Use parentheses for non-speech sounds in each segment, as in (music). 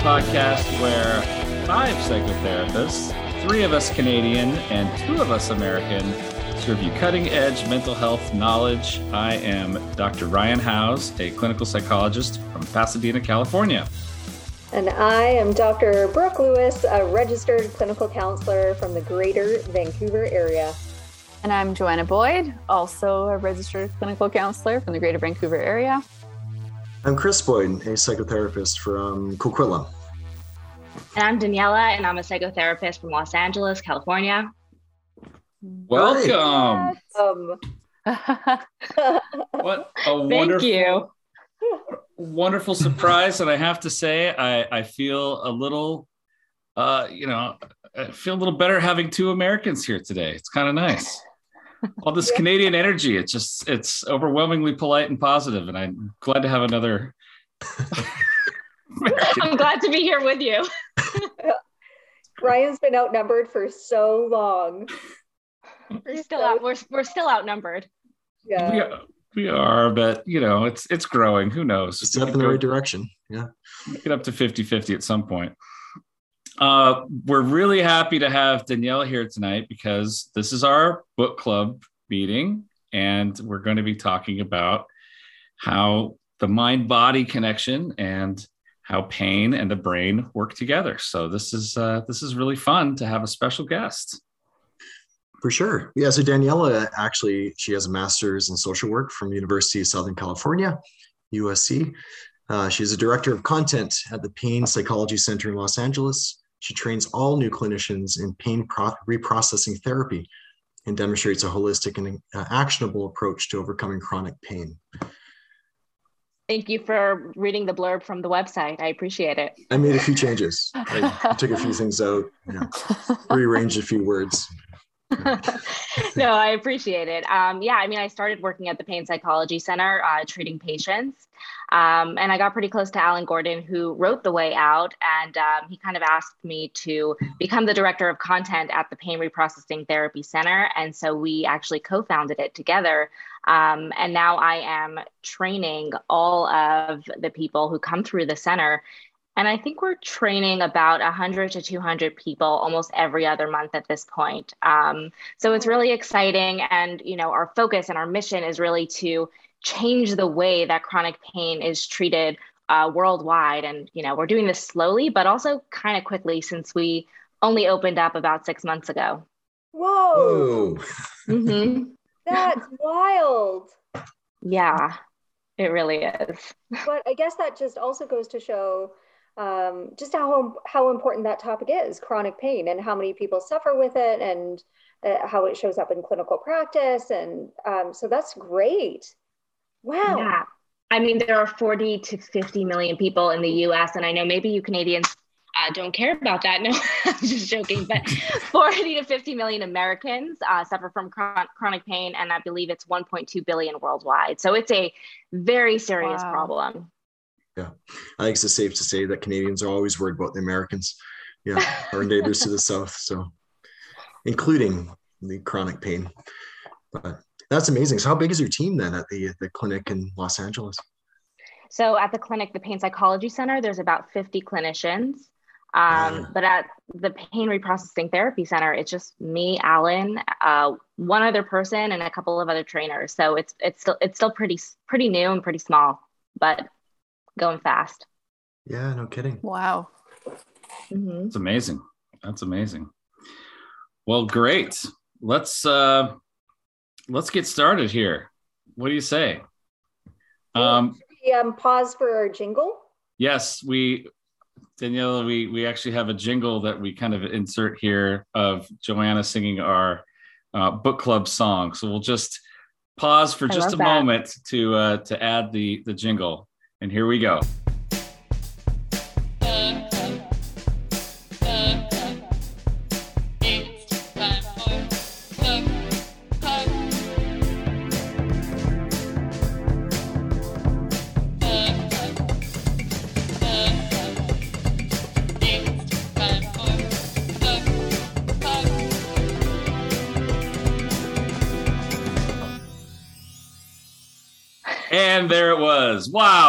podcast where five psychotherapists, three of us Canadian and two of us American, serve you cutting edge mental health knowledge. I am Dr. Ryan Howes, a clinical psychologist from Pasadena, California. And I am Dr. Brooke Lewis, a registered clinical counselor from the greater Vancouver area. And I'm Joanna Boyd, also a registered clinical counselor from the greater Vancouver area. I'm Chris Boyd, a psychotherapist from Coquitlam. And I'm Daniella, and I'm a psychotherapist from Los Angeles, California. Welcome. What a Thank wonderful, you. wonderful surprise. And I have to say, I, I feel a little, uh, you know, I feel a little better having two Americans here today. It's kind of nice. All this Canadian energy, it's just, it's overwhelmingly polite and positive, And I'm glad to have another. (laughs) I'm glad to be here with you. (laughs) Ryan's been outnumbered for so long. We're still out. We're, we're still outnumbered. Yeah. we, are, we are, but you know, it's, it's growing. Who knows? Step in the right direction. Yeah. get up to 50 50 at some point. Uh, we're really happy to have Danielle here tonight because this is our book club meeting, and we're going to be talking about how the mind body connection and how pain and the brain work together. So this is uh, this is really fun to have a special guest. For sure. Yeah. So Daniella actually, she has a master's in social work from University of Southern California, USC. Uh, she's a director of content at the Pain Psychology Center in Los Angeles. She trains all new clinicians in pain pro- reprocessing therapy and demonstrates a holistic and uh, actionable approach to overcoming chronic pain. Thank you for reading the blurb from the website. I appreciate it. I made a few changes. I took a few things out, you know, (laughs) rearranged a few words. (laughs) no, I appreciate it. Um, yeah, I mean, I started working at the Pain Psychology Center, uh, treating patients. Um, and I got pretty close to Alan Gordon, who wrote The Way Out. And um, he kind of asked me to become the director of content at the Pain Reprocessing Therapy Center. And so we actually co founded it together. Um, and now I am training all of the people who come through the center and I think we're training about 100 to 200 people almost every other month at this point. Um, so it's really exciting. And, you know, our focus and our mission is really to change the way that chronic pain is treated uh, worldwide. And, you know, we're doing this slowly, but also kind of quickly since we only opened up about six months ago. Whoa. Whoa. hmm (laughs) That's wild. Yeah, it really is. But I guess that just also goes to show um, just how how important that topic is chronic pain and how many people suffer with it and uh, how it shows up in clinical practice and um, so that's great wow Yeah. I mean, there are 40 to 50 million people in the US, and I know maybe you Canadians uh, don't care about that. (laughs) No, I'm just joking. But (laughs) 40 to 50 million Americans uh, suffer from chron- chronic pain, and I believe it's 1.2 billion worldwide. So it's a very serious Wow. problem. Yeah, I think it's safe to say that Canadians are always worried about the Americans. Yeah, our neighbors to the (laughs) south. So, including the chronic pain. But that's amazing. So, how big is your team then at the the clinic in Los Angeles? So at the clinic, the Pain Psychology Center, there's about 50 clinicians. Um. But at the Pain Reprocessing Therapy Center, it's just me, Alan, uh, one other person, and a couple of other trainers. So it's it's still it's still pretty pretty new and pretty small, but going fast. Yeah, no kidding. wow. Mhm. That's amazing. That's amazing. Well, great. Let's uh let's get started here. What do you say? Um we, um, pause for our jingle yes, we Daniella, we we actually have a jingle that we kind of insert here of Joanna singing our uh, book club song. So we'll just pause for I just a that. moment to uh, to add the the jingle. And here we go.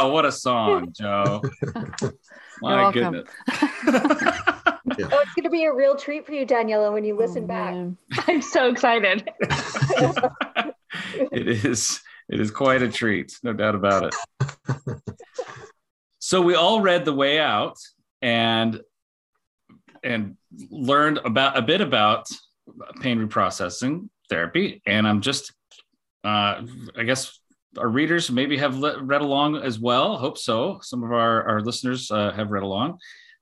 And there it was. Wow, what a song, (laughs) Joe. My goodness. (laughs) yeah. Oh, it's going to be a real treat for you, Daniella, when you listen oh, back. (laughs) I'm so excited. it is. It is quite a treat, no doubt about it. so we all read The Way Out and and learned about a bit about pain reprocessing therapy, and I'm just, uh, I guess our readers maybe have read along as well. Hope so. Some of our, our listeners uh, have read along.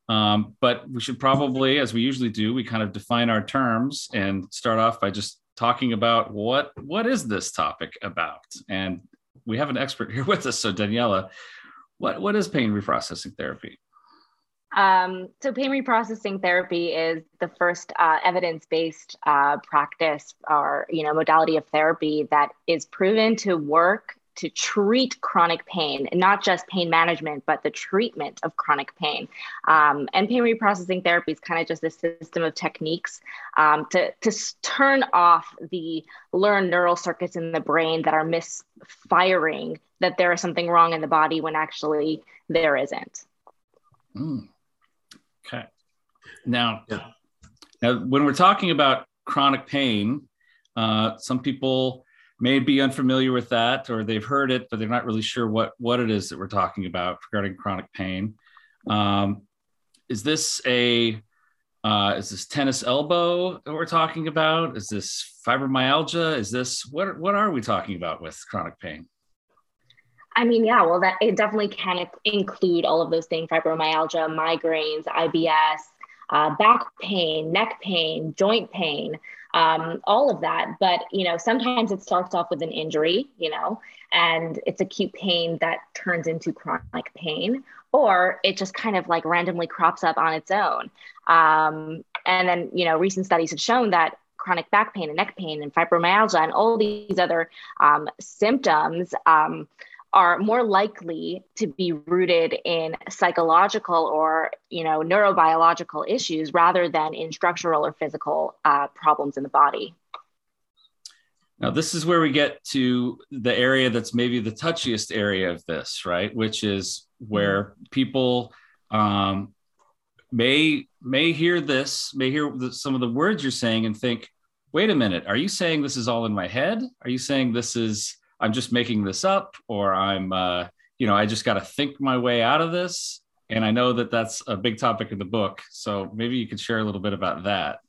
Um, but we should probably, as we usually do, we kind of define our terms and start off by just talking about what what is this topic about. And we have an expert here (laughs) with us. So Daniella, what what is pain reprocessing therapy? Um, so pain reprocessing therapy is the first uh, evidence-based uh, practice or you know modality of therapy that is proven to work to treat chronic pain, and not just pain management, but the treatment of chronic pain. Um, and pain reprocessing therapy is kind of just a system of techniques um, to, to turn off the learned neural circuits in the brain that are misfiring that there is something wrong in the body when actually there isn't. Mm. Okay. Now, yeah. now, when we're talking about chronic pain, uh, some people may be unfamiliar with that or they've heard it, but they're not really sure what, what it is that we're talking about regarding chronic pain. Um, is this a uh, is this tennis elbow that we're talking about? Is this fibromyalgia? Is this what what are we talking about with chronic pain? I mean, yeah, well, that it definitely can include all of those things: fibromyalgia, migraines, IBS, uh, back pain, neck pain, joint pain um, all of that. But, you know, sometimes it starts off with an injury, you know, and it's acute pain that turns into chronic pain, or it just kind of like randomly crops up on its own. Um, and then, you know, recent studies have shown that chronic back pain and neck pain and fibromyalgia and all these other um, symptoms um, are more likely to be rooted in psychological or you know neurobiological issues rather than in structural or physical uh, problems in the body. Now this is where we get to the area that's maybe the touchiest area of this right? Which is where people um, may may hear this may hear the, some of the words you're saying and think wait a minute. Are you saying this is all in my head? Are you saying this is I'm just making this up or I'm, uh, you know, I just got to think my way out of this. And I know that that's a big topic in the book. So maybe you could share a little bit about that.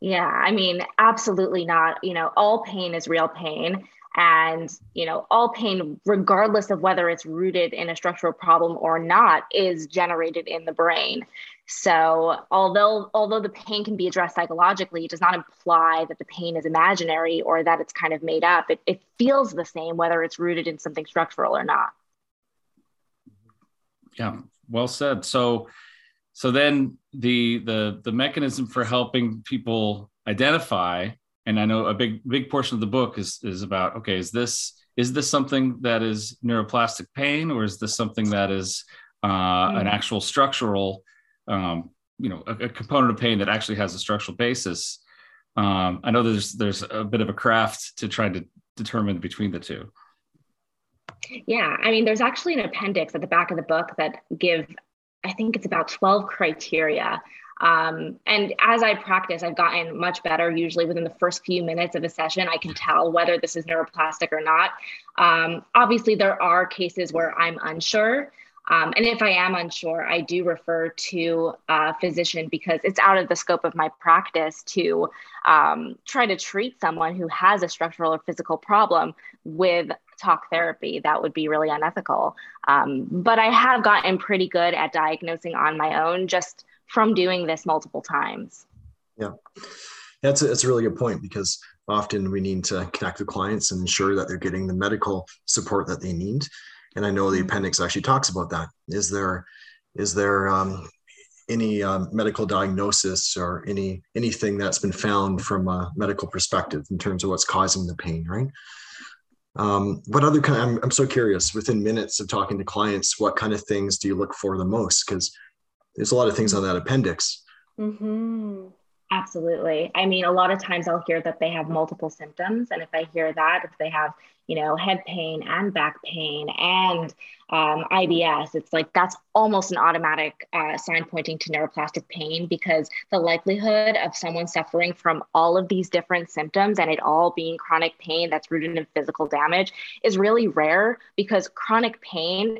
Yeah, I mean, absolutely not. You know, all pain is real pain. And, you know, all pain, regardless of whether it's rooted in a structural problem or not, is generated in the brain. So although although the pain can be addressed psychologically, it does not imply that the pain is imaginary or that it's kind of made up. It, it feels the same whether it's rooted in something structural or not. Yeah, well said. So so then the the the mechanism for helping people identify, and I know a big big portion of the book is is about okay, is this is this something that is neuroplastic pain or is this something that is uh, mm. an actual structural um, you know a, a, component of pain that actually has a structural basis um, i know there's there's a bit of a craft to try to determine between the two yeah i mean there's actually an appendix at the back of the book that give i think it's about 12 criteria um, and as I practice, I've gotten much better. Usually within the first few minutes of a session, I can tell whether this is neuroplastic or not. Um, obviously, there are cases where I'm unsure. Um, and if I am unsure, I do refer to a physician because it's out of the scope of my practice to um, try to treat someone who has a structural or physical problem with talk therapy. That would be really unethical. Um, but I have gotten pretty good at diagnosing on my own just from doing this multiple times. Yeah, that's a, that's a really good point because often we need to connect with clients and ensure that they're getting the medical support that they need and I know the mm-hmm. appendix actually talks about that. Is there is there um, any um, medical diagnosis or any anything that's been found from a medical perspective in terms of what's causing the pain, right? Um, what other kind? I'm, I'm so curious. Within minutes of talking to clients, what kind of things do you look for the most? Because there's a lot of things on that appendix. Mm-hmm. Absolutely. I mean, a lot of times I'll hear that they have multiple symptoms. And if I hear that, if they have, you know, head pain and back pain and um, IBS, it's like that's almost an automatic uh, sign pointing to neuroplastic pain because the likelihood of someone suffering from all of these different symptoms and it all being chronic pain that's rooted in physical damage is really rare because chronic pain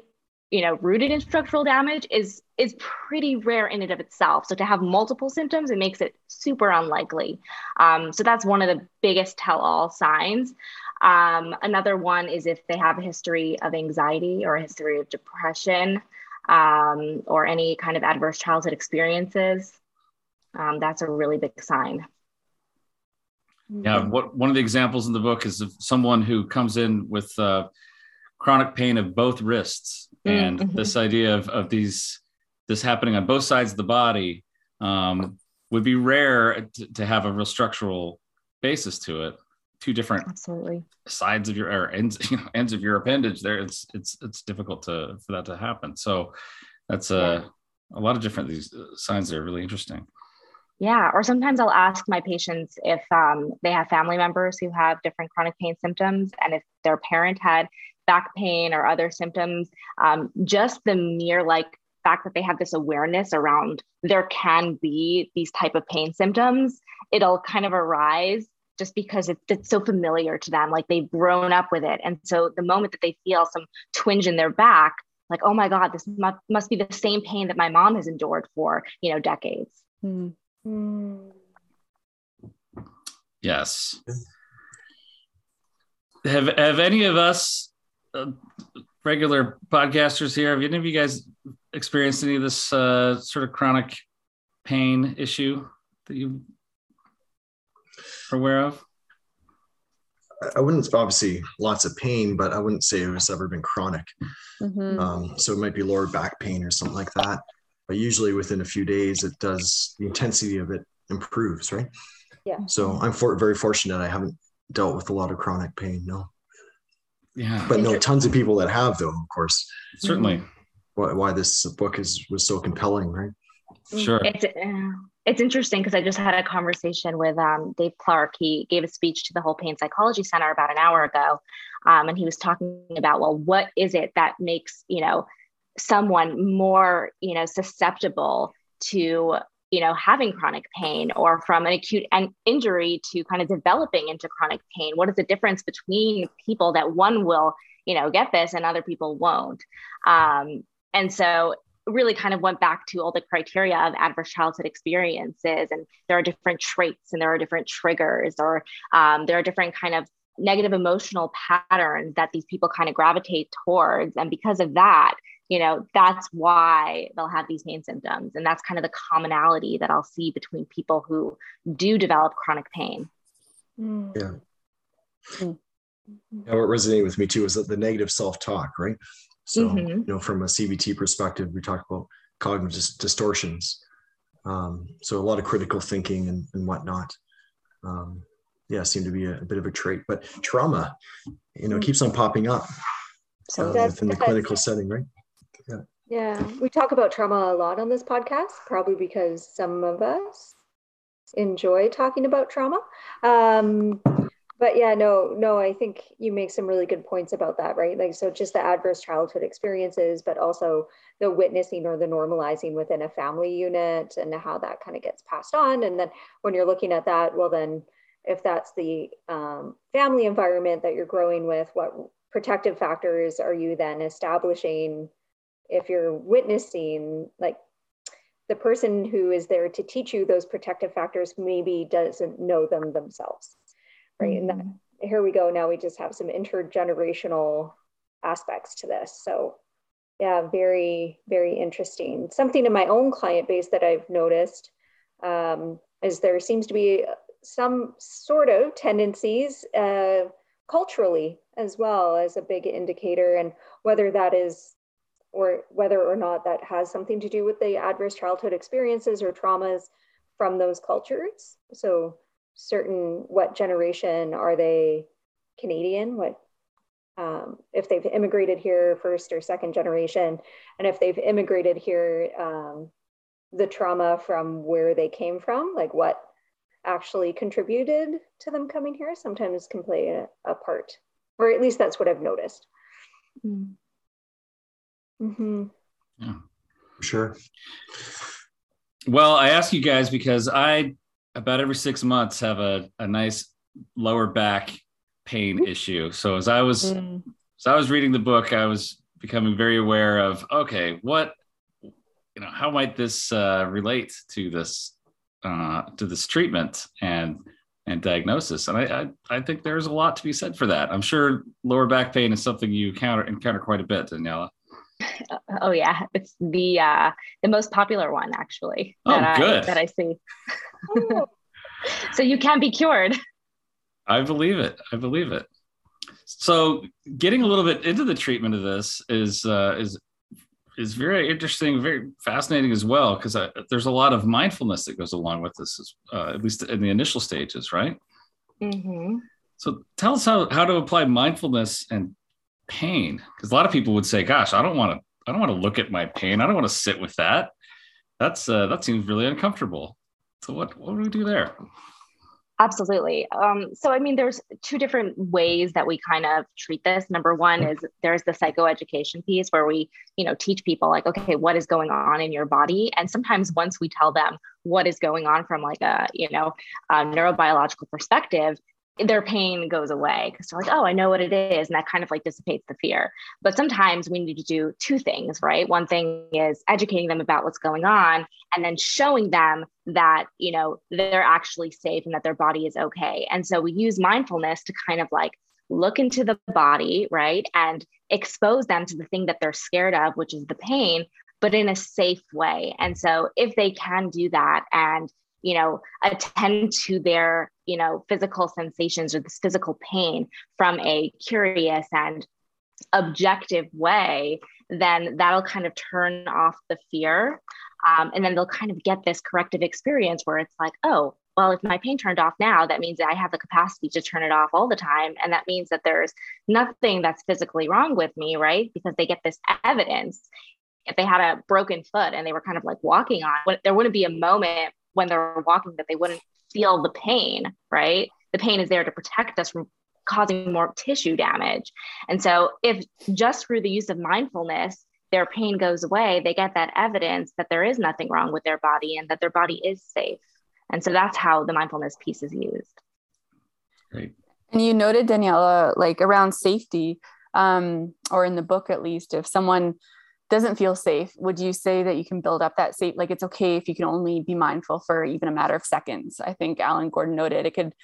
you know rooted in structural damage is is pretty rare in and of itself. So to have multiple symptoms it makes it super unlikely. Um, so that's one of the biggest tell-all signs um, another one is if they have a history of anxiety or a history of depression um, or any kind of adverse childhood experiences um, that's a really big sign. Yeah what one of the examples in the book is of someone who comes in with uh, chronic pain of both wrists and mm-hmm. this idea of, of these this happening on both sides of the body um, would be rare to, to, have a real structural basis to it two different absolutely. sides of your or ends (laughs) you know ends of your appendage there it's it's it's difficult to for that to happen. So that's a yeah. a lot of different these uh, signs that are really interesting. Yeah or sometimes i'll ask my patients if um, they have family members who have different chronic pain symptoms and if their parent had back pain or other symptoms, um, just the mere like fact that they have this awareness around there can be these type of pain symptoms, it'll kind of arise just because it's, it's so familiar to them, like they've grown up with it. And so the moment that they feel some twinge in their back, like, oh my God, this must, must be the same pain that my mom has endured for, you know, decades. Mm. Yes. Have, have any of us uh, regular podcasters here, have any of you guys experienced any of this uh, sort of chronic pain issue that you are aware of? I wouldn't obviously lots of pain, but I wouldn't say it it's ever been chronic. Mm-hmm. Um, so it might be lower back pain or something like that. But usually within a few days, it does the intensity of it improves, right? Yeah. So I'm for, very fortunate. I haven't dealt with a lot of chronic pain. No yeah but no tons of people that have though of course certainly why, why this book is was so compelling right sure it's uh, it's interesting because i just had a conversation with um, Dave Clarke. He gave a speech to the whole pain psychology center about an hour ago um, and he was talking about well what is it that makes you know someone more you know susceptible to you know having chronic pain or from an acute injury to kind of developing into chronic pain? What is the difference between people that one will you know get this and other people won't? Um, and so really kind of went back to all the criteria of adverse childhood experiences and there are different traits and there are different triggers or um, there are different kind of negative emotional patterns that these people kind of gravitate towards and because of that you know that's why they'll have these pain symptoms and that's kind of the commonality that i'll see between people who do develop chronic pain mm. yeah mm. yeah what resonated with me too is that the negative self-talk right so mm-hmm. you know from a cbt perspective we talk about cognitive dis- distortions um, so a lot of critical thinking and, and whatnot um, yeah seem to be a, a, bit of a trait but trauma you know mm. keeps on popping up uh, within the clinical setting right yeah. Yeah. We talk about trauma a lot on this podcast, probably because some of us enjoy talking about trauma. Um, but yeah, no, no, I think you make some really good points about that, right? Like, so just the adverse childhood experiences, but also the witnessing or the normalizing within a family unit and how that kind of gets passed on. And then when you're looking at that, well, then if that's the um, family environment that you're growing with, what protective factors are you then establishing if you're witnessing like the person who is there to teach you those protective factors maybe doesn't know them themselves right mm-hmm. and that, here we go now we just have some intergenerational aspects to this so yeah very very interesting something in my own client base that i've noticed um, is there seems to be some sort of tendencies uh, culturally as well as a big indicator and whether that is or whether or not that has something to do with the adverse childhood experiences or traumas from those cultures. So, certain what generation are they Canadian? What um, if they've immigrated here first or second generation, and if they've immigrated here, um, the trauma from where they came from, like what actually contributed to them coming here sometimes can play a, a part, or at least that's what I've noticed. Mm. Mm-hmm. Yeah, sure. Well, I ask you guys because I about every six months have a, a nice lower back pain issue. So as I was mm. as I was reading the book, I was becoming very aware of okay, what you know, how might this uh, relate to this uh, to this treatment and and diagnosis? And I, I, I think there's a lot to be said for that. I'm sure lower back pain is something you encounter encounter quite a bit, Daniella. (laughs) Oh yeah, it's the uh, the most popular one actually. Oh, that good. I, that I see. (laughs) so you can be cured. I believe it. I believe it. So, getting a little bit into the treatment of this is uh, is is very interesting, very fascinating as well, because there's a lot of mindfulness that goes along with this, uh, at least in the initial stages, right? Mm-hmm. So, tell us how how to apply mindfulness and pain, because a lot of people would say, "Gosh, I don't want to, I don't want to look at my pain. I don't want to sit with that. That's uh, that seems really uncomfortable." So, what what do we do there? Absolutely. Um, so, I mean, there's two different ways that we kind of treat this. Number one is there's the psychoeducation piece where we, you know, teach people like, okay, what is going on in your body? And sometimes once we tell them what is going on from like a, you know, a neurobiological perspective, their pain goes away because they're like, oh, I know what it is. And that kind of like dissipates the fear. But sometimes we need to do two things, right? One thing is educating them about what's going on and then showing them that, you know, they're actually safe and that their body is okay. And so we use mindfulness to kind of like look into the body, right? And expose them to the thing that they're scared of, which is the pain, but in a safe way. And so if they can do that and you know attend to their you know physical sensations or this physical pain from a curious and objective way then that'll kind of turn off the fear um, and then they'll kind of get this corrective experience where it's like oh well if my pain turned off now that means that i have the capacity to turn it off all the time and that means that there's nothing that's physically wrong with me right? Because they get this evidence. If they had a broken foot and they were kind of like walking on there wouldn't be a moment when they're walking that they wouldn't feel the pain, right? The pain is there to protect us from causing more tissue damage. And so, if just through the use of mindfulness, their pain goes away, they get that evidence that there is nothing wrong with their body and that their body is safe. And so that's how the mindfulness piece is used. Great. And you noted, Daniella, like around safety, um, or in the book at least, if someone doesn't feel safe, would you say that you can build up that safe? Like it's okay if you can only be mindful for even a matter of seconds. I think Alan Gordon noted it could,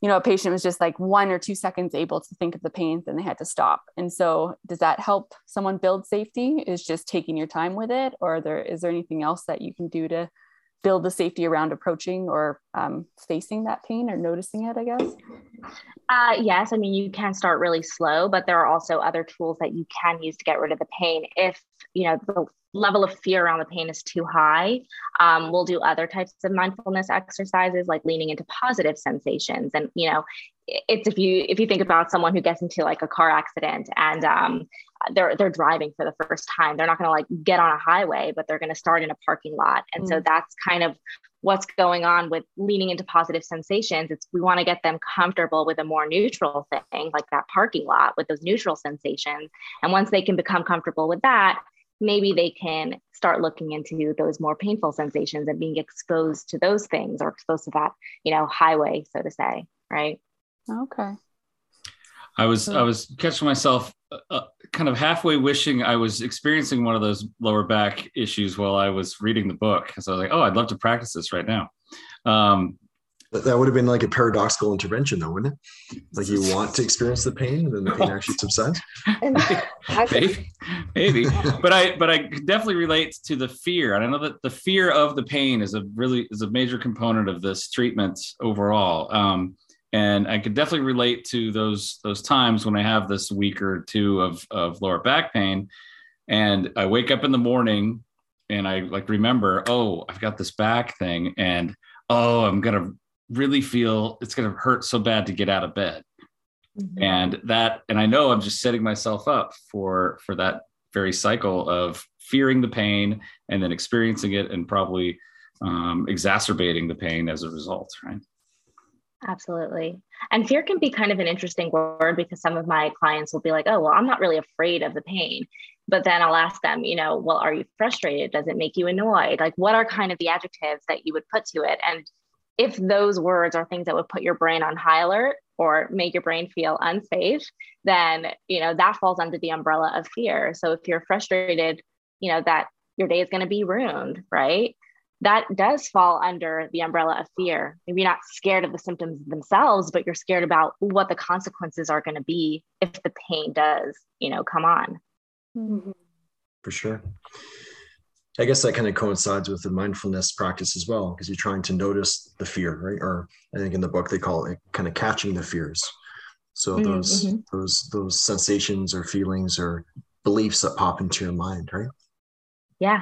you know, a patient was just like one or two seconds able to think of the pain, then they had to stop. And so, does that help someone build safety? Is just taking your time with it, or there is there anything else that you can do to build the safety around approaching or um, facing that pain or noticing it, I guess? Uh, yes. I mean, you can start really slow, but there are also other tools that you can use to get rid of the pain. If, you know, the level of fear around the pain is too high, um, we'll do other types of mindfulness exercises like leaning into positive sensations. And, you know, it's if you if you think about someone who gets into like a car accident and um, they're they're driving for the first time they're not going to like get on a highway but they're going to start in a parking lot. And mm. so that's kind of what's going on with leaning into positive sensations. It's we want to get them comfortable with a more neutral thing like that parking lot with those neutral sensations. And once they can become comfortable with that maybe they can start looking into those more painful sensations and being exposed to those things or exposed to that you know highway so to say right okay I was I was catching myself uh, uh, kind of halfway wishing I was experiencing one of those lower back issues while I was reading the book because I was like, oh, I'd love to practice this right now. Um, that would have been like a paradoxical intervention, though, wouldn't it? Like you want to experience the pain, and then the pain actually subsides. (laughs) maybe, maybe, (laughs) but I, but I definitely relate to the fear, and I know that the fear of the pain is a really is a major component of this treatment overall. Um, and I could definitely relate to those those times when I have this week or two of of lower back pain, and I wake up in the morning and I like remember, oh, I've got this back thing, and oh, I'm gonna really feel it's gonna hurt so bad to get out of bed, mm-hmm. and that, and I know I'm just setting myself up for for that very cycle of fearing the pain and then experiencing it and probably um, exacerbating the pain as a result, right? Absolutely. And fear can be kind of an interesting word because some of my clients will be like, oh, well, I'm not really afraid of the pain. But then I'll ask them, you know, well, are you frustrated? Does it make you annoyed? Like, what are kind of the adjectives that you would put to it? And if those words are things that would put your brain on high alert or make your brain feel unsafe, then, you know, that falls under the umbrella of fear. So if you're frustrated, you know, that your day is going to be ruined, right? That does fall under the umbrella of fear. Maybe you're not scared of the symptoms themselves, but you're scared about what the consequences are going to be if the pain does, you know, come on. Mm-hmm. For sure. I guess that kind of coincides with the mindfulness practice as well, because you're trying to notice the fear, right? Or I think in the book they call it kind of catching the fears. So mm-hmm. those mm-hmm. those those sensations or feelings or beliefs that pop into your mind, right? Yeah,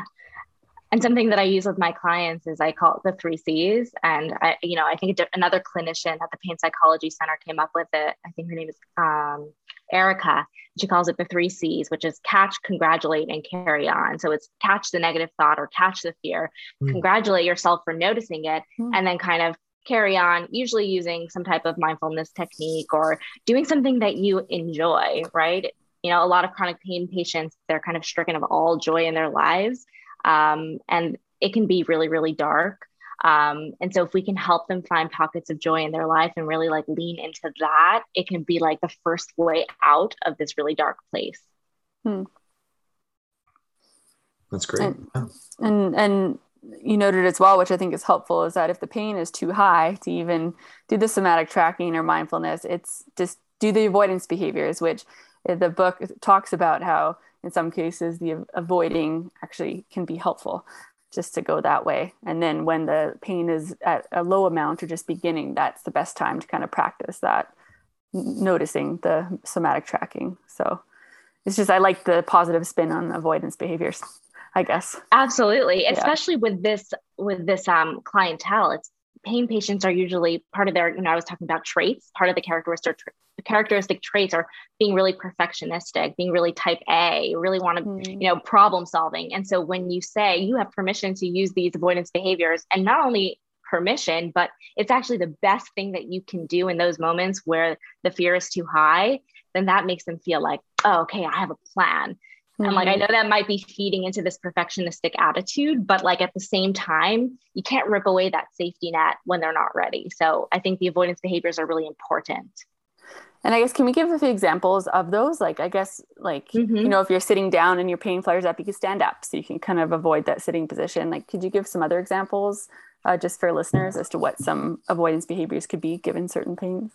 and something that I use with my clients is I call it the three C's. And I, you know, I think another clinician at the Pain Psychology Center came up with it. I think her name is um, Erica. She calls it the three C's, which is catch, congratulate, and carry on. So it's catch the negative thought or catch the fear, mm. congratulate yourself for noticing it, mm. and then kind of carry on, usually using some type of mindfulness technique or doing something that you enjoy, right? You know, a lot of chronic pain patients, they're kind of stricken of all joy in their lives um, and it can be really really dark. Um, and so if we can help them find pockets of joy in their life and really like lean into that it can be like the first way out of this really dark place. Hmm. that's great. And, and and you noted as well which i think is helpful is that if the pain is too high to even do the somatic tracking or mindfulness it's just do the avoidance behaviors which the book talks about how in some cases the avoiding actually can be helpful just to go that way. And then when the pain is at a low amount or just beginning that's the best time to kind of practice that noticing the somatic tracking. So it's just i like the positive spin on avoidance behaviors i guess. Absolutely yeah. especially with this with this um, clientele. It's pain patients are usually part of their, you know, I was talking about traits, part of the characteristic characteristic traits are being really perfectionistic, being really type A, really want to, mm. you know, problem solving. And so when you say you have permission to use these avoidance behaviors, and not only permission, but it's actually the best thing that you can do in those moments where the fear is too high, then that makes them feel like, oh, okay, I have a plan. Mm-hmm. And like, I mm-hmm. know that might be feeding into this perfectionistic attitude, but like at the same time, you can't rip away that safety net when they're not ready. So I think the avoidance behaviors are really important. And I guess, can we give a few examples of those? Like, I guess, like, mm-hmm. you know, if you're sitting down and your pain flares up, you can stand up so you can kind of avoid that sitting position. Like, could you give some other examples uh, just for listeners as to what some avoidance behaviors could be given certain pains?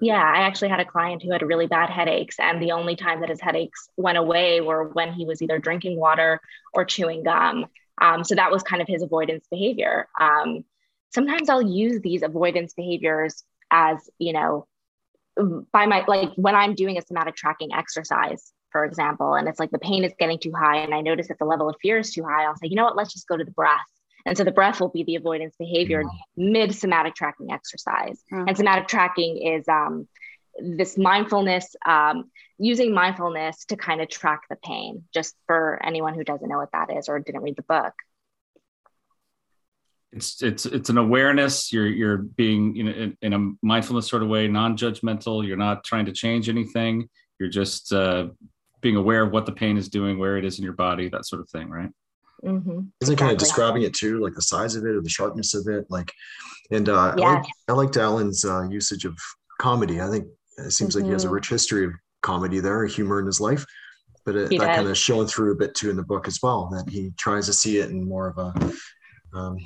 Yeah, I actually had a client who had really bad headaches, and the only time that his headaches went away were when he was either drinking water or chewing gum. Um, so that was kind of his avoidance behavior. Um, sometimes I'll use these avoidance behaviors as, you know, by my, like when I'm doing a somatic tracking exercise, for example, and it's like the pain is getting too high, and I notice that the level of fear is too high, I'll say, you know what, let's just go to the breath and so the breath will be the avoidance behavior mm-hmm. mid somatic tracking exercise. Mm-hmm. And somatic tracking is um, this mindfulness, um, using mindfulness to kind of track the pain, just for anyone who doesn't know what that is or didn't read the book. It's it's it's an awareness. You're you're being you know in, in a mindfulness sort of way, non-judgmental. You're not trying to change anything. You're just uh, being aware of what the pain is doing, where it is in your body, that sort of thing, right? Mm-hmm. Isn't kind of describing it too, like the size of it or the sharpness of it, like, and uh. I, liked, I liked Alan's uh, usage of comedy. I think it seems mm-hmm. like he has a mm-hmm. rich history of comedy there, humor in his life, but it, that kind of shown through a bit too in the book as well. That he tries to see it in more of a, um,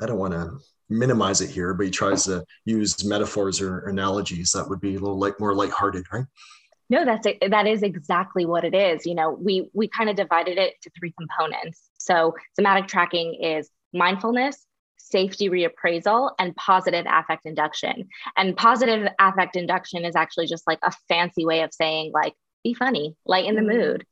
I don't want to minimize it here, but he tries to use metaphors or analogies that would be a little like more lighthearted, right? No, that's it. That is exactly what it is. You know, we we kind of divided it to three components. So somatic tracking is mindfulness, safety reappraisal, and positive affect induction. And positive affect induction is actually just like a fancy way of saying like be funny, lighten the mm-hmm. mood.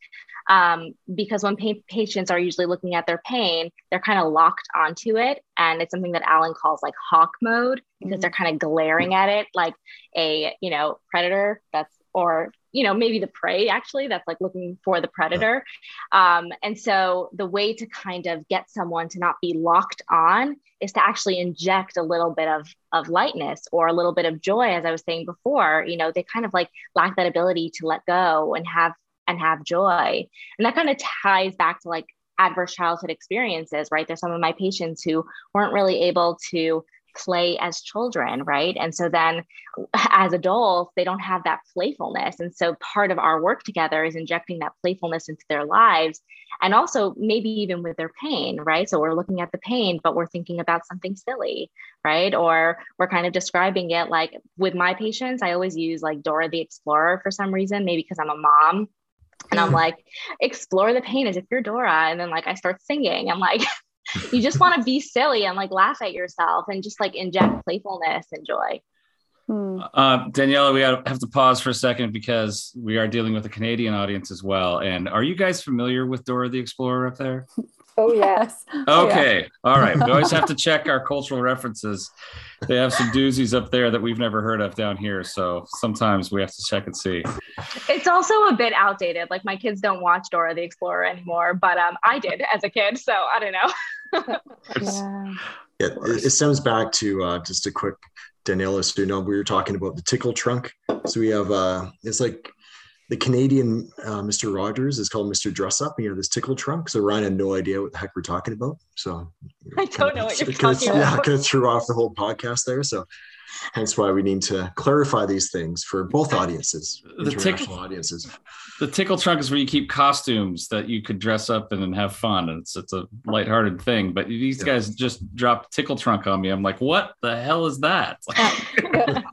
Um, because when pa- patients are usually looking at their pain, they're kind of locked onto it. And it's something that Alan calls like hawk mode because mm-hmm. they're kind of glaring at it like a, you know, predator that's or you know maybe the prey actually that's like looking for the predator. Um, and so the way to kind of get someone to not be locked on is to actually inject a little bit of of lightness or a little bit of joy as i was saying before. You know they kind of like lack that ability to let go and have and have joy. And that kind of ties back to like adverse childhood experiences right? There's some of my patients who weren't really able to play as children, right? And so then (laughs) as adults, they don't have that playfulness. And so part of our work together is injecting that playfulness into their lives and also maybe even with their pain, right? So we're looking at the pain, but we're thinking about something silly, right? Or we're kind of describing it like with my patients, I always use like Dora the Explorer for some reason, maybe because I'm a mom. And I'm mm. like, explore the pain as if you're Dora. And then like I start singing. I'm like, (laughs) you just want to be silly and like laugh at yourself and just like inject playfulness and joy. Hmm. Uh, Daniella, we have to pause for a second because we are dealing with a Canadian audience as well. And are you guys familiar with Dora the Explorer up there? (laughs) Oh, yes. Okay. Yeah. All right. We always have to check our cultural references. They have some doozies up there that we've never heard of down here. So sometimes we have to check and see. It's also a bit outdated. Like my kids don't watch Dora the Explorer anymore, but um, I did as a kid. So I don't know. (laughs) yeah. yeah. It, it stems back to uh, just a quick Daniella, so we were talking about the tickle trunk. So we have, uh, it's like the Canadian uh, Mr. Rogers is called Mr. Dressup. You know, this tickle trunk. So Ryan had no idea what the heck we're talking about. So I don't know what you're talking about. Yeah, kind of threw off the whole podcast there. So hence why we need to clarify these things for both audiences, the tickle audiences. The tickle trunk is where you keep costumes that you could dress up in and have fun. And it's it's a lighthearted thing. But these yeah. guys just dropped tickle trunk on me. I'm like, what the hell is that? (laughs) (laughs) it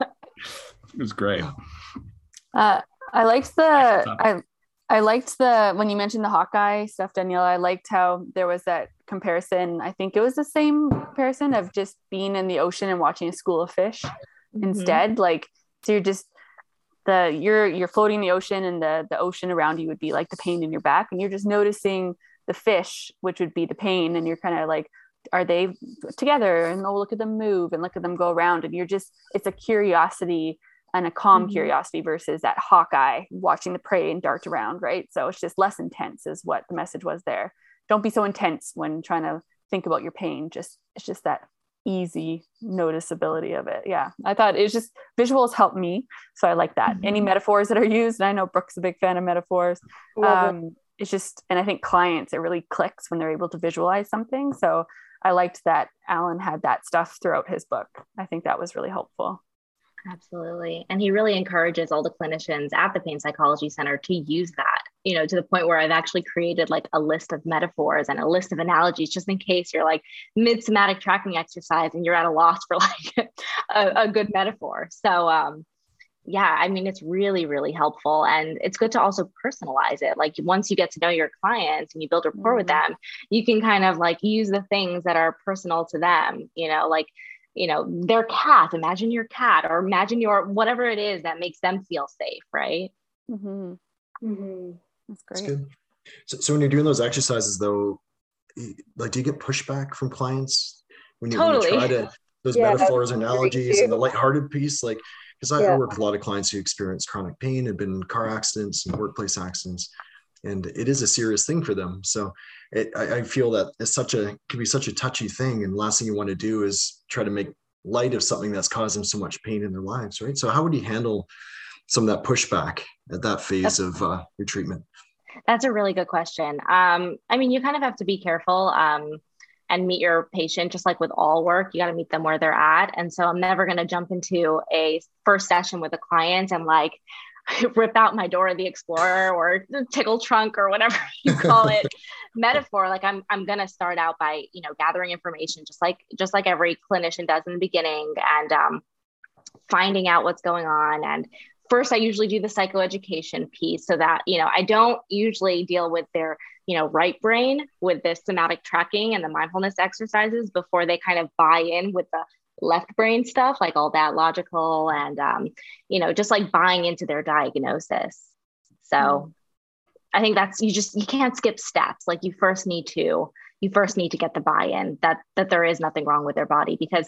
was great. Uh, I liked the I I liked the when you mentioned the Hawkeye stuff, Daniella. I liked how there was that comparison. I think it was the same comparison of just being in the ocean and watching a school of fish mm-hmm. instead. Like so you're just the you're you're floating in the ocean and the the ocean around you would be like the pain in your back and you're just noticing the fish, which would be the pain, and you're kind of like are they together and oh look at them move and look at them go around and you're just it's a curiosity and a calm mm-hmm. curiosity versus that hawkeye watching the prey and dart around, right? So it's just less intense, is what the message was there. Don't be so intense when trying to think about your pain. Just it's just that easy noticeability of it. Yeah, I thought it was just visuals help me, so I like that. Mm-hmm. Any metaphors that are used, and I know Brooke's a big fan of metaphors. Um, it's just, and I think clients it really clicks when they're able to visualize something. So I liked that Alan had that stuff throughout his book. I think that was really helpful. Absolutely. And he really encourages all the clinicians at the Pain Psychology Center to use that, you know, to the point where I've actually created like a list of metaphors and a list of analogies just in case you're like mid somatic tracking exercise and you're at a loss for (laughs) like a, a good metaphor. So, um, yeah, I mean, it's really, really helpful. And it's good to also personalize it. Like once you get to know your clients and you build rapport mm-hmm. with them, you can kind of like use the things that are personal to them, you know, like you know their cat imagine your cat or imagine your whatever it is that makes them feel safe right mm-hmm. Mm-hmm. that's great that's so, so when you're doing those exercises though like do you get pushback from clients when you, totally. when you try to those yeah, metaphors analogies and the lighthearted piece like because I, yeah. I work with a lot of clients who experience chronic pain and been in car accidents and workplace accidents and it is a serious thing for them so it, I, I, feel that it's such a can be such a touchy thing and last thing you want to do is try to make light of something that's caused them so much pain in their lives right? So how would you handle some of that pushback at that phase of uh, your treatment? That's a really good question. Um, i mean you kind of have to be careful um, and meet your patient just like with all work you got to meet them where they're at. And so i'm never going to jump into a first session with a client and like (laughs) rip out my Dora the Explorer or tickle trunk or whatever (laughs) you call it (laughs) metaphor. Like I'm I'm gonna start out by you know gathering information just like just like every clinician does in the beginning and um, finding out what's going on. And first, I usually do the psychoeducation piece so that you know I don't usually deal with their you know right brain with the somatic tracking and the mindfulness exercises before they kind of buy in with the left brain stuff, like all that logical and, um, you know, just like buying into their diagnosis. So mm. I think that's, you just, you can't skip steps. Like you first need to, you first need to get the buy-in that, that there is nothing wrong with their body because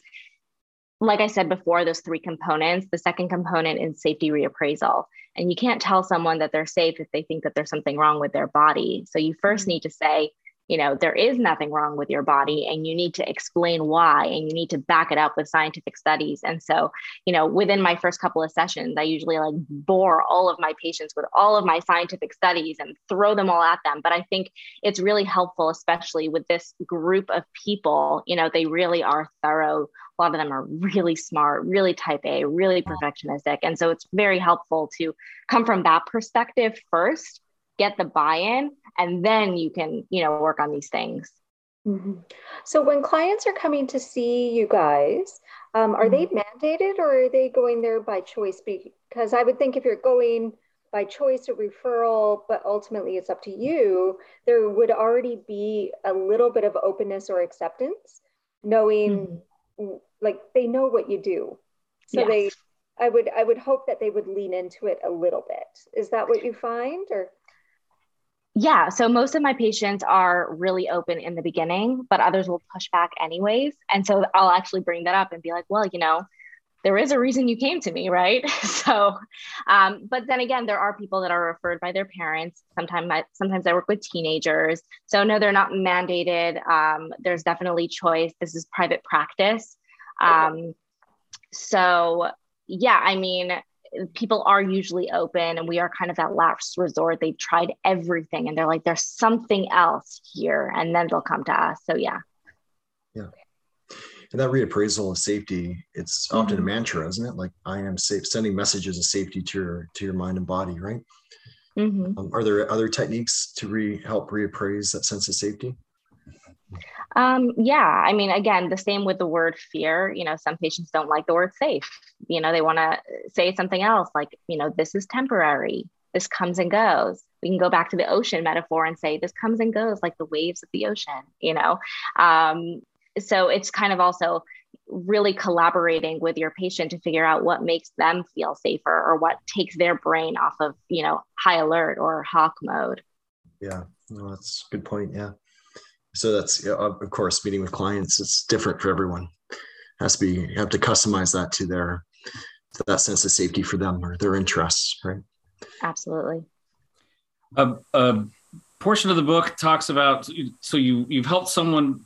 like I said before, those three components, the second component is safety reappraisal. And you can't tell someone that they're safe if they think that there's something wrong with their body. So you first mm-hmm. need to say, you know, there is nothing wrong with your body and you need to explain why and you need to back it up with scientific studies. And so, you know, within my first couple of sessions, I usually like bore all of my patients with all of my scientific studies and throw them all at them. But I think it's really helpful, especially with this group of people, you know, they really are thorough. A lot of them are really smart, really type A, really perfectionistic. And so it's very helpful to come from that perspective first get the buy-in and then you can you know work on these things mm-hmm. so when clients are coming to see you guys um, are mm-hmm. they mandated or are they going there by choice because i would think if you're going by choice or referral but ultimately it's up to you there would already be a little bit of openness or acceptance knowing mm-hmm. like they know what you do so yes. they i would i would hope that they would lean into it a little bit is that what you find or yeah. So most of my patients are really open in the beginning, but others will push back anyways. And so I'll actually bring that up and be like, well, you know, there is a reason you came to me, (laughs) right? so, um, but then again, there are people that are referred by their parents. Sometimes, I, sometimes I work with teenagers. So no, they're not mandated. Um, there's definitely choice. This is private practice. Um, so yeah, I mean, people are usually open and we are kind of that last resort. They've tried everything and they're like, there's something else here. And then they'll come to us. So, yeah. Yeah. And that reappraisal of safety, it's mm-hmm. often a mantra, isn't it? Like I am safe, sending messages of safety to your to your mind and body, right? Mm-hmm. Um, are there other techniques to re help reappraise that sense of safety? Um, yeah, I mean, again, the same with the word fear. You know, some patients don't like the word safe. You know, they want to say something else like, you know, this is temporary. This comes and goes. We can go back to the ocean metaphor and say this comes and goes like the waves of the ocean. You know, um, so it's kind of also really collaborating with your patient to figure out what makes them feel safer or what takes their brain off of you know high alert or hawk mode. Yeah, that's a good point. Yeah so that's of course meeting with clients it's different for everyone. It has to be you have to customize that to their to that sense of safety for them or their interests right? Absolutely. A, a portion of the book talks about so you you've helped someone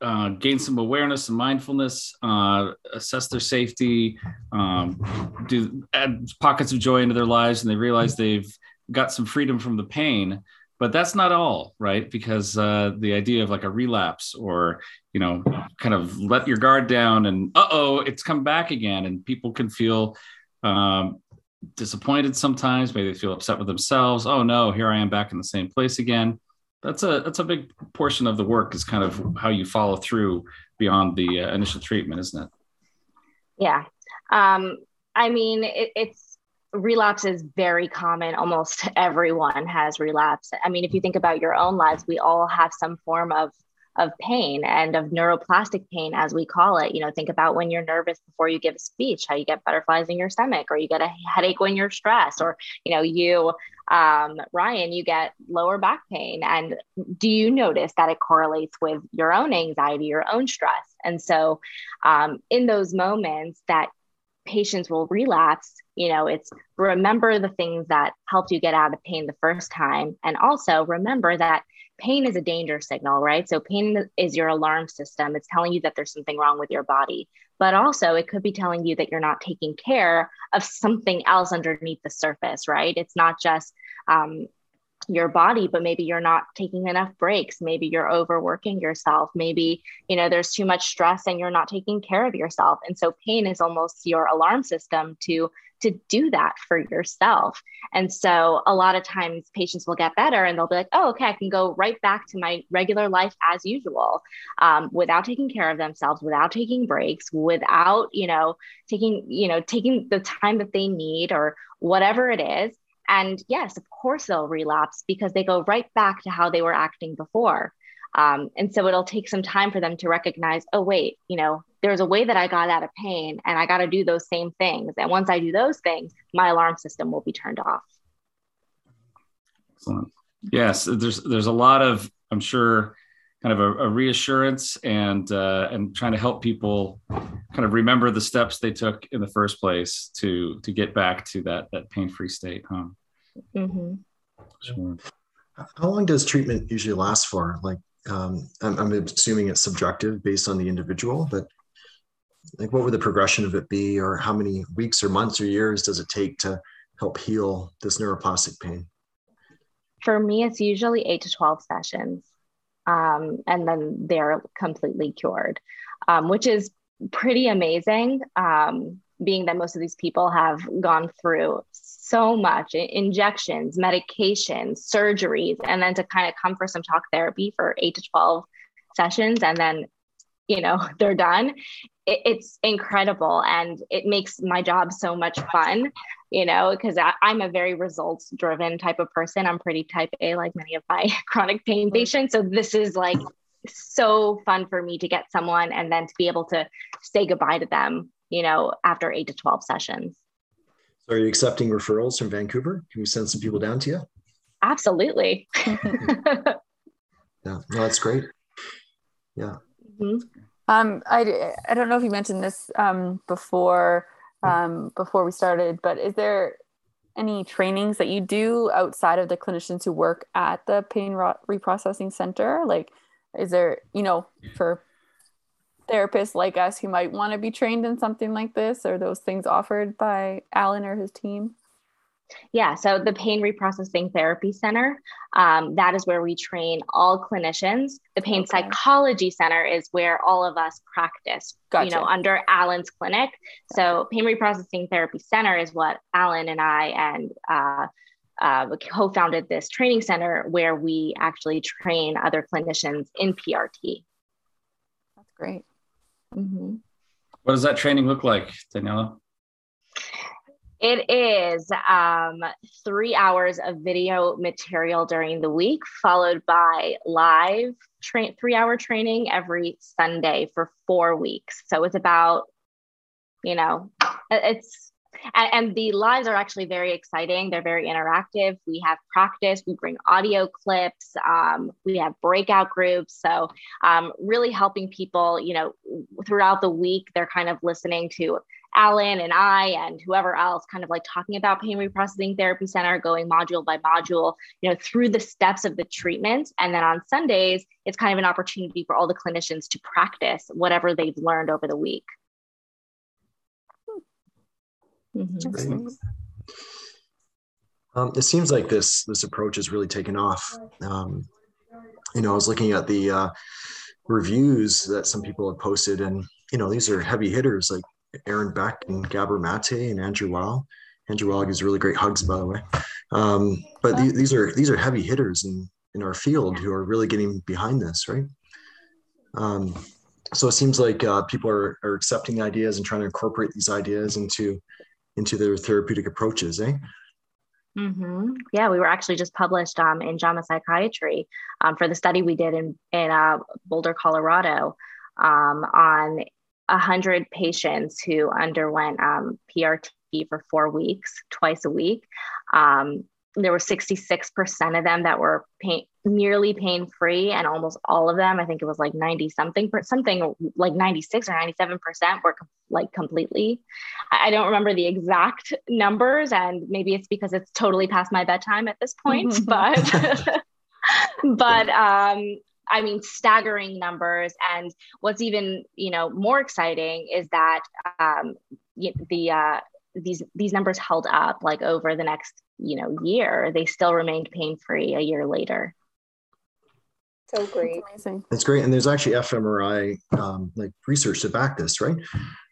uh, gain some awareness and mindfulness, uh, assess their safety, um, do add pockets of joy into their lives, and they realize they've got some freedom from the pain but that's not all right? Because uh, the idea of like a relapse or you know kind of let your guard down and uh-oh it's come back again. And people can feel um, disappointed sometimes. Maybe they feel upset with themselves. Oh no here i am back in the same place again. That's a that's a big portion of the work is kind of how you follow through beyond the uh, initial treatment isn't it? Yeah. Um, i mean it, it's relapse is very common. Almost everyone has relapse. I mean, if you think about your own lives, we all have some form of of pain and of neuroplastic pain, as we call it. You know, think about when you're nervous before you give a speech, how you get butterflies in your stomach, or you get a headache when you're stressed, or you know, you, um, Ryan, you get lower back pain. And do you notice that it correlates with your own anxiety, your own stress? And so, um, in those moments that patients will relapse, you know, it's remember the things that helped you get out of pain the first time. And also remember that pain is a danger signal, right? So pain is your alarm system. It's telling you that there's something wrong with your body. But also, it could be telling you that you're not taking care of something else underneath the surface, right? It's not just um, your body but maybe you're not taking enough breaks. Maybe you're overworking yourself. Maybe you know there's too much stress and you're not taking care of yourself. And so pain is almost your alarm system to to do that for yourself. And so a lot of times patients will get better and they'll be like oh okay i can go right back to my regular life as usual um, without taking care of themselves without taking breaks without you know taking you know taking the time that they need or whatever it is and yes, of course they'll relapse because they go right back to how they were acting before. Um, and so it'll take some time for them to recognize, oh, wait, you know, there's a way that I got out of pain and I got to do those same things. And once I do those things, my alarm system will be turned off. Excellent. Yes, there's there's a lot of I'm sure kind of a, a reassurance and uh, and trying to help people kind of remember the steps they took in the first place to to get back to that that pain free state. Huh? Mm-hmm. Sure. How long does treatment usually last for? Like, um, I'm, I'm assuming it's subjective based on the individual, but like, what would the progression of it be, or how many weeks or months or years does it take to help heal this neuroplastic pain? For me, it's usually eight to 12 sessions, um, and then they're completely cured, um, which is pretty amazing. Um, being that most of these people have gone through so much injections, medications, surgeries, and then to kind of come for some talk therapy for eight to 12 sessions and then, you know, (laughs) they're done. It, it's incredible. And it makes my job so much fun, you know, because I'm a very results driven type of person. I'm pretty type A, like many of my (laughs) chronic pain patients. So this is like so fun for me to get someone and then to be able to say goodbye to them you know, after eight to 12 sessions. So are you accepting referrals from Vancouver? Can we send some people down to you? Absolutely. (laughs) yeah, no, that's great. Yeah. Mm-hmm. Um, I, I don't know if you mentioned this um, before um, before we started, but is there any trainings that you do outside of the clinicians who work at the pain reprocessing center? Like, is there, you know, for therapists like us who might want to be trained in something like this? Are those things offered by Alan or his team? Yeah, so the Pain Reprocessing Therapy Center, um, that is where we train all clinicians. The Pain okay. Psychology Center is where all of us practice, gotcha. you know, under Alan's clinic. So Pain Reprocessing Therapy Center is what Alan and I and uh, uh, co-founded this training center where we actually train other clinicians in PRT. That's great. Mm-hmm. What does that training look like, Daniella? It is um, three hours of video material during the week, followed by live tra- three hour training every Sunday for four weeks. So it's about, you know, it's and, and, the lives are actually very exciting. They're very interactive. We have practice, we bring audio clips, um, we have breakout groups. So, um, really helping people, you know, throughout the week, they're kind of listening to Alan and I and whoever else kind of like talking about pain reprocessing therapy center, going module by module, you know, through the steps of the treatment. And then on Sundays, it's kind of an opportunity for all the clinicians to practice whatever they've learned over the week. Mm-hmm. Um, it seems like this this approach has really taken off. Um, you know, I was looking at the uh, reviews that some people have posted, and you know, these are heavy hitters like Aaron Beck and Gabor Mate and Andrew Weil. Andrew Weil gives really great hugs, by the way. Um, but th- these are these are heavy hitters in in our field who are really getting behind this, right? Um, so it seems like uh, people are, are accepting ideas and trying to incorporate these ideas into into their therapeutic approaches, eh? Mm-hmm. Yeah, we were actually just published um, in JAMA Psychiatry um, for the study we did in in uh, Boulder, Colorado, um, on hundred patients who underwent um, PRT for four weeks, twice a week. Um, there were 66% of them that were pain, nearly pain free, and almost all of them, I think it was like 90 something, something like 96 or 97% were like completely. I don't remember the exact numbers, and maybe it's because it's totally past my bedtime at this point, (laughs) but. (laughs) but um, I mean, staggering numbers. And what's even, you know, more exciting is that um, the uh, these these numbers held up like over the next you know year. They still remained pain free a year later. So great. That's great. And there's actually fMRI um, like research to back this right?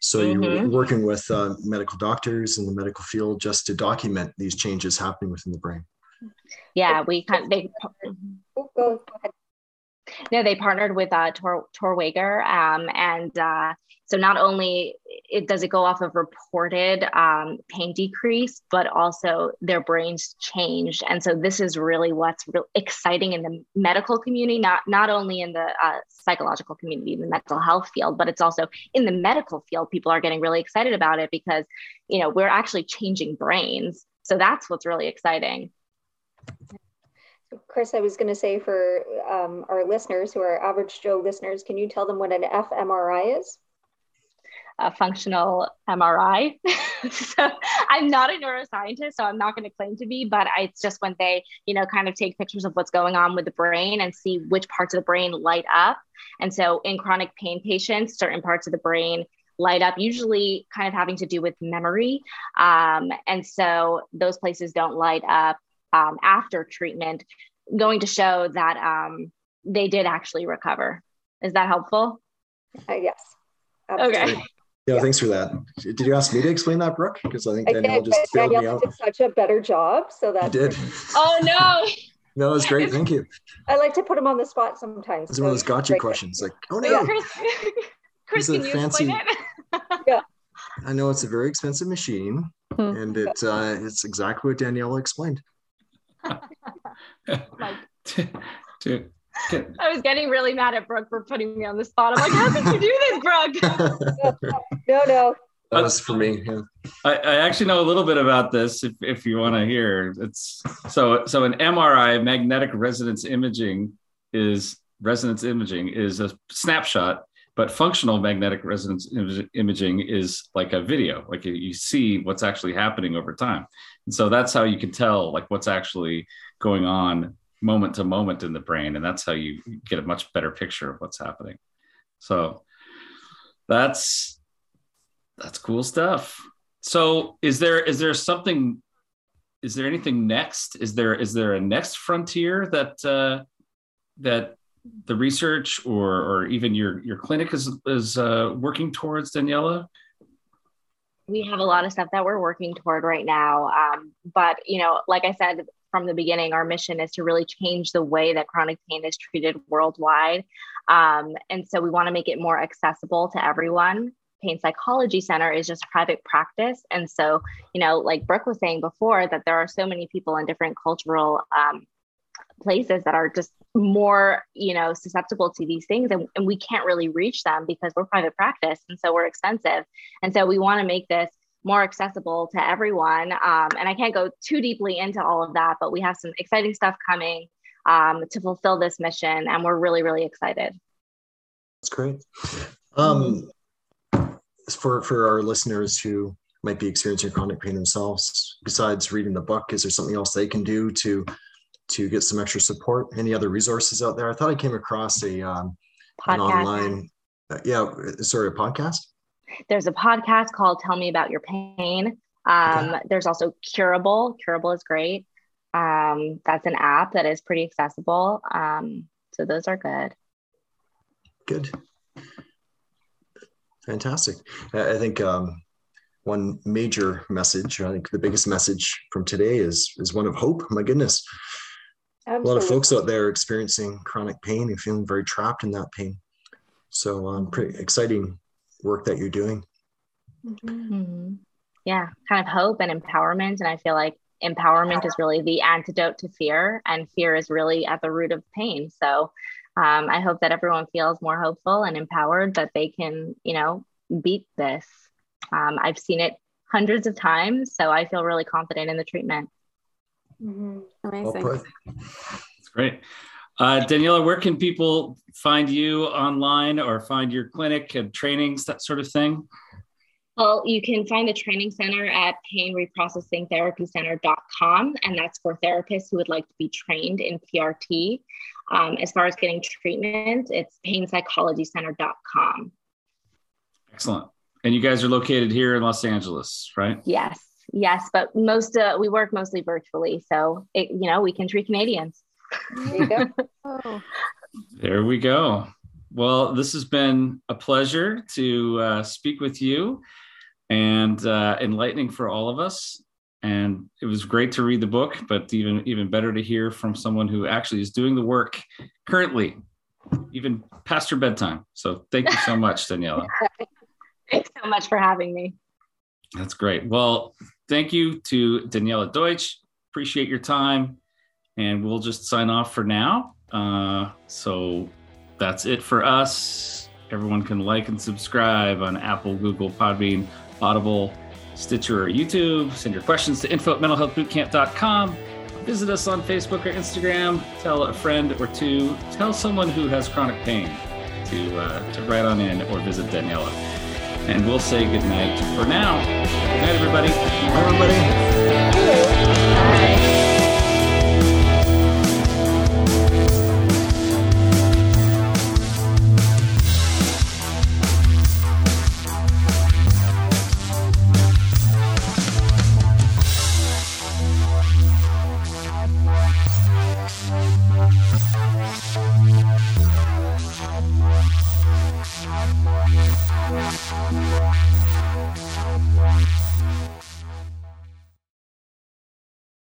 So mm-hmm. you're working with uh, medical doctors in the medical field just to document these changes happening within the brain. Yeah we kind of they oh, go ahead no, they partnered with uh, Tor, Torwager, um, and uh, so not only it does it go off of reported um, pain decrease, but also their brains changed. And so this is really what's real exciting in the medical community, not not only in the uh, psychological community, in the mental health field, but it's also in the medical field. People are getting really excited about it because you know we're actually changing brains. So that's what's really exciting. Chris, I was going to say for um, our listeners who are average Joe listeners, can you tell them what an fMRI is? A functional MRI. (laughs) so I'm not a neuroscientist, so I'm not going to claim to be, but it's just when they, you know, kind of take pictures of what's going on with the brain and see which parts of the brain light up. And so in chronic pain patients, certain parts of the brain light up, usually kind of having to do with memory. Um, and so those places don't light up um, after treatment, going to show that um, they did actually recover. Is that helpful? Uh, yes. Absolutely. Okay. Yeah, thanks for that. Did you ask me to explain that, Brooke? Because I think Danielle just bailed me out. did such a better job, so that did. (laughs) oh no! (laughs) No, it was great. Thank you. I like to put him on the spot sometimes. It's so one of those gotcha questions, like, oh no. Chris, (laughs) Chris can you fancy, explain it? yeah. I know it's a very expensive machine, hmm. and it uh, it's exactly what Daniella explained. (laughs) like, (laughs) to, I was getting really mad at Brooke for putting me on the spot. I'm like, how could you do this, Brooke? (laughs) no, no. That was for me. Yeah. I, I, actually know a little bit about this. If, if you want to hear, it's so so an MRI, magnetic resonance imaging, is resonance imaging is a snapshot but functional magnetic resonance imaging is like a video like you see what's actually happening over time. And so that's how you can tell like what's actually going on moment to moment in the brain and that's how you get a much better picture of what's happening. So that's that's cool stuff. So is there is there something is there anything next? Is there is there a next frontier that uh that the research or or even your your clinic is is uh, working towards, Daniella? We have a lot of stuff that we're working toward right now, um, but you know, like I said from the beginning, our mission is to really change the way that chronic pain is treated worldwide, um, and so we want to make it more accessible to everyone. Pain Psychology Center is just private practice. And so, you know, like Brooke was saying before, that there are so many people in different cultural um, places that are just more you know susceptible to these things and, and we can't really reach them because we're private practice and so we're expensive. And so we want to make this more accessible to everyone um, and i can't go too deeply into all of that but we have some exciting stuff coming um, to fulfill this mission and we're really really excited. That's great. Um, for for our listeners who might be experiencing chronic pain themselves besides reading the book is there something else they can do to to get some extra support? Any other resources out there? I thought I came across a um, an online, uh, yeah, sorry, a podcast. There's a podcast called "Tell Me About Your Pain." Um, okay. There's also Curable. Curable is great. Um, that's an app that is pretty accessible. Um, so those are good. Good. Fantastic. I think um, one major message, I think the biggest message from today is is one of hope. My goodness, Absolutely. a lot of folks out there experiencing chronic pain and feeling very trapped in that pain. So, um, pretty exciting work that you're doing. Mm-hmm. Yeah, kind of hope and empowerment. And I feel like empowerment is really the antidote to fear, and fear is really at the root of pain. So, um, I hope that everyone feels more hopeful and empowered that they can, you know, beat this. Um, I've seen it hundreds of times, so I feel really confident in the treatment. Mm-hmm. Amazing. Well That's great. Uh, Daniella, where can people find you online or find your clinic and trainings, that sort of thing? Well, you can find the training center at pain reprocessing therapy painreprocessingtherapycenter.com, and that's for therapists who would like to be trained in PRT. Um, as far as getting treatment, it's painpsychologycenter.com. Excellent. And you guys are located here in Los Angeles, right? Yes yes, but most uh, we work mostly virtually, so it, you know we can treat Canadians. There you go. oh. (laughs) There we go. Well, this has been a pleasure to uh, speak with you and uh, enlightening for all of us. And it was great to read the book, but even even better to hear from someone who actually is doing the work currently, even past your bedtime. So thank you so much, Daniella. (laughs) Thanks so much for having me. That's great. Well, thank you to Daniella Deutsch. Appreciate your time. And we'll just sign off for now. Uh, so that's it for us. Everyone can like and subscribe on Apple, Google, Podbean, Audible, Stitcher, or YouTube. Send your questions to info at mentalhealthbootcamp.com. Visit us on Facebook or Instagram. Tell a friend or two. Tell someone who has chronic pain to, uh, to write on in or visit Daniella and we'll say goodnight for now. Good night, everybody. Bye, everybody.